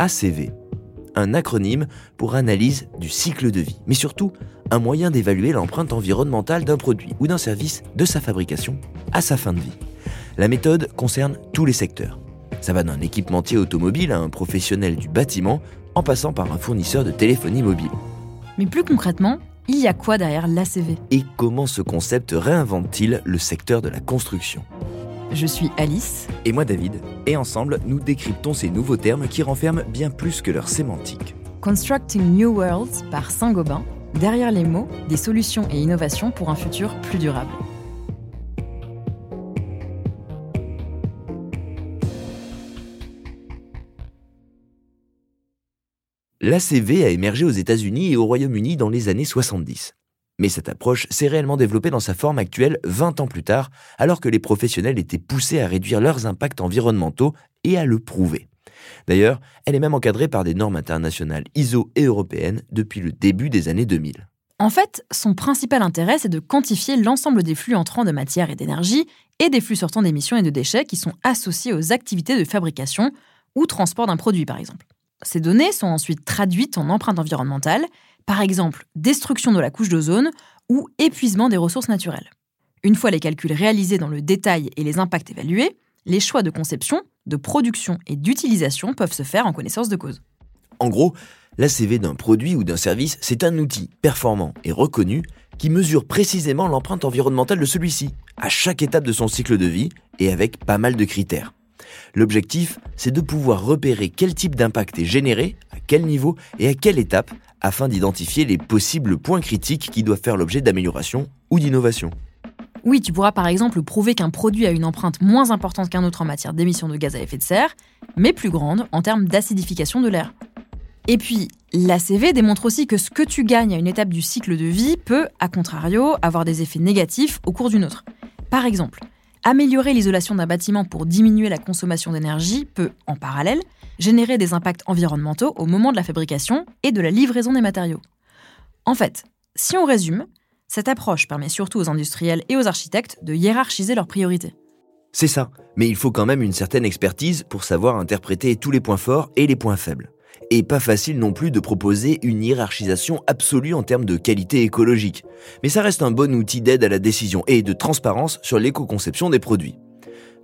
ACV, un acronyme pour analyse du cycle de vie, mais surtout un moyen d'évaluer l'empreinte environnementale d'un produit ou d'un service de sa fabrication à sa fin de vie. La méthode concerne tous les secteurs. Ça va d'un équipementier automobile à un professionnel du bâtiment en passant par un fournisseur de téléphonie mobile. Mais plus concrètement, il y a quoi derrière l'ACV Et comment ce concept réinvente-t-il le secteur de la construction? Je suis Alice. Et moi David. Et ensemble, nous décryptons ces nouveaux termes qui renferment bien plus que leur sémantique. Constructing New Worlds par Saint-Gobain. Derrière les mots, des solutions et innovations pour un futur plus durable. L'ACV a émergé aux États-Unis et au Royaume-Uni dans les années 70. Mais cette approche s'est réellement développée dans sa forme actuelle 20 ans plus tard, alors que les professionnels étaient poussés à réduire leurs impacts environnementaux et à le prouver. D'ailleurs, elle est même encadrée par des normes internationales ISO et européennes depuis le début des années 2000. En fait, son principal intérêt, c'est de quantifier l'ensemble des flux entrants de matière et d'énergie et des flux sortant d'émissions et de déchets qui sont associés aux activités de fabrication ou transport d'un produit, par exemple. Ces données sont ensuite traduites en empreintes environnementales, par exemple destruction de la couche d'ozone ou épuisement des ressources naturelles. Une fois les calculs réalisés dans le détail et les impacts évalués, les choix de conception, de production et d'utilisation peuvent se faire en connaissance de cause. En gros, l'ACV d'un produit ou d'un service, c'est un outil performant et reconnu qui mesure précisément l'empreinte environnementale de celui-ci, à chaque étape de son cycle de vie et avec pas mal de critères. L'objectif, c'est de pouvoir repérer quel type d'impact est généré, quel niveau et à quelle étape, afin d'identifier les possibles points critiques qui doivent faire l'objet d'amélioration ou d'innovation. Oui, tu pourras par exemple prouver qu'un produit a une empreinte moins importante qu'un autre en matière d'émissions de gaz à effet de serre, mais plus grande en termes d'acidification de l'air. Et puis, l'ACV démontre aussi que ce que tu gagnes à une étape du cycle de vie peut, à contrario, avoir des effets négatifs au cours d'une autre. Par exemple, Améliorer l'isolation d'un bâtiment pour diminuer la consommation d'énergie peut, en parallèle, générer des impacts environnementaux au moment de la fabrication et de la livraison des matériaux. En fait, si on résume, cette approche permet surtout aux industriels et aux architectes de hiérarchiser leurs priorités. C'est ça, mais il faut quand même une certaine expertise pour savoir interpréter tous les points forts et les points faibles et pas facile non plus de proposer une hiérarchisation absolue en termes de qualité écologique. Mais ça reste un bon outil d'aide à la décision et de transparence sur l'éco-conception des produits.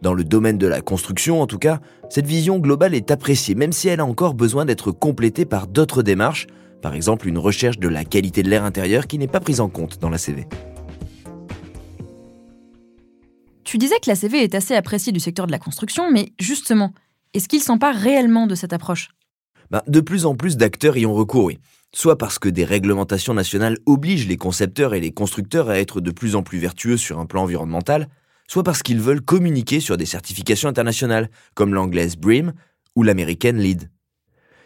Dans le domaine de la construction, en tout cas, cette vision globale est appréciée, même si elle a encore besoin d'être complétée par d'autres démarches, par exemple une recherche de la qualité de l'air intérieur qui n'est pas prise en compte dans la CV. Tu disais que la CV est assez appréciée du secteur de la construction, mais justement, est-ce qu'il s'empare réellement de cette approche? Ben, de plus en plus d'acteurs y ont recours, Soit parce que des réglementations nationales obligent les concepteurs et les constructeurs à être de plus en plus vertueux sur un plan environnemental, soit parce qu'ils veulent communiquer sur des certifications internationales, comme l'anglaise BREEAM ou l'américaine LEED.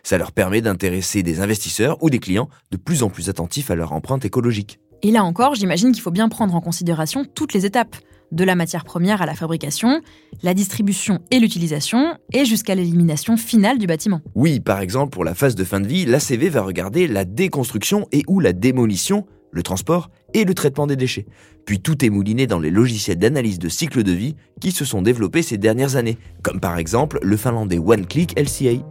Ça leur permet d'intéresser des investisseurs ou des clients de plus en plus attentifs à leur empreinte écologique. Et là encore, j'imagine qu'il faut bien prendre en considération toutes les étapes, de la matière première à la fabrication, la distribution et l'utilisation, et jusqu'à l'élimination finale du bâtiment. Oui, par exemple, pour la phase de fin de vie, l'ACV va regarder la déconstruction et ou la démolition, le transport et le traitement des déchets. Puis tout est mouliné dans les logiciels d'analyse de cycle de vie qui se sont développés ces dernières années, comme par exemple le finlandais OneClick LCA.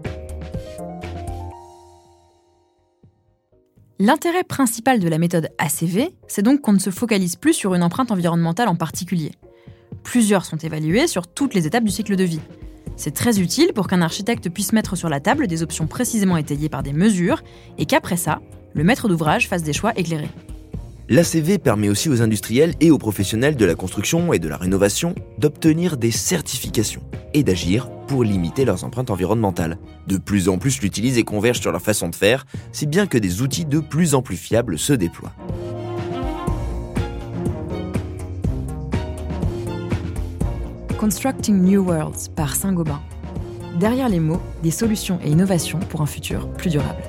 L'intérêt principal de la méthode ACV, c'est donc qu'on ne se focalise plus sur une empreinte environnementale en particulier. Plusieurs sont évalués sur toutes les étapes du cycle de vie. C'est très utile pour qu'un architecte puisse mettre sur la table des options précisément étayées par des mesures et qu'après ça, le maître d'ouvrage fasse des choix éclairés. L'ACV permet aussi aux industriels et aux professionnels de la construction et de la rénovation d'obtenir des certifications et d'agir pour limiter leurs empreintes environnementales. De plus en plus l'utilisent et convergent sur leur façon de faire, si bien que des outils de plus en plus fiables se déploient. Constructing New Worlds par Saint-Gobain. Derrière les mots, des solutions et innovations pour un futur plus durable.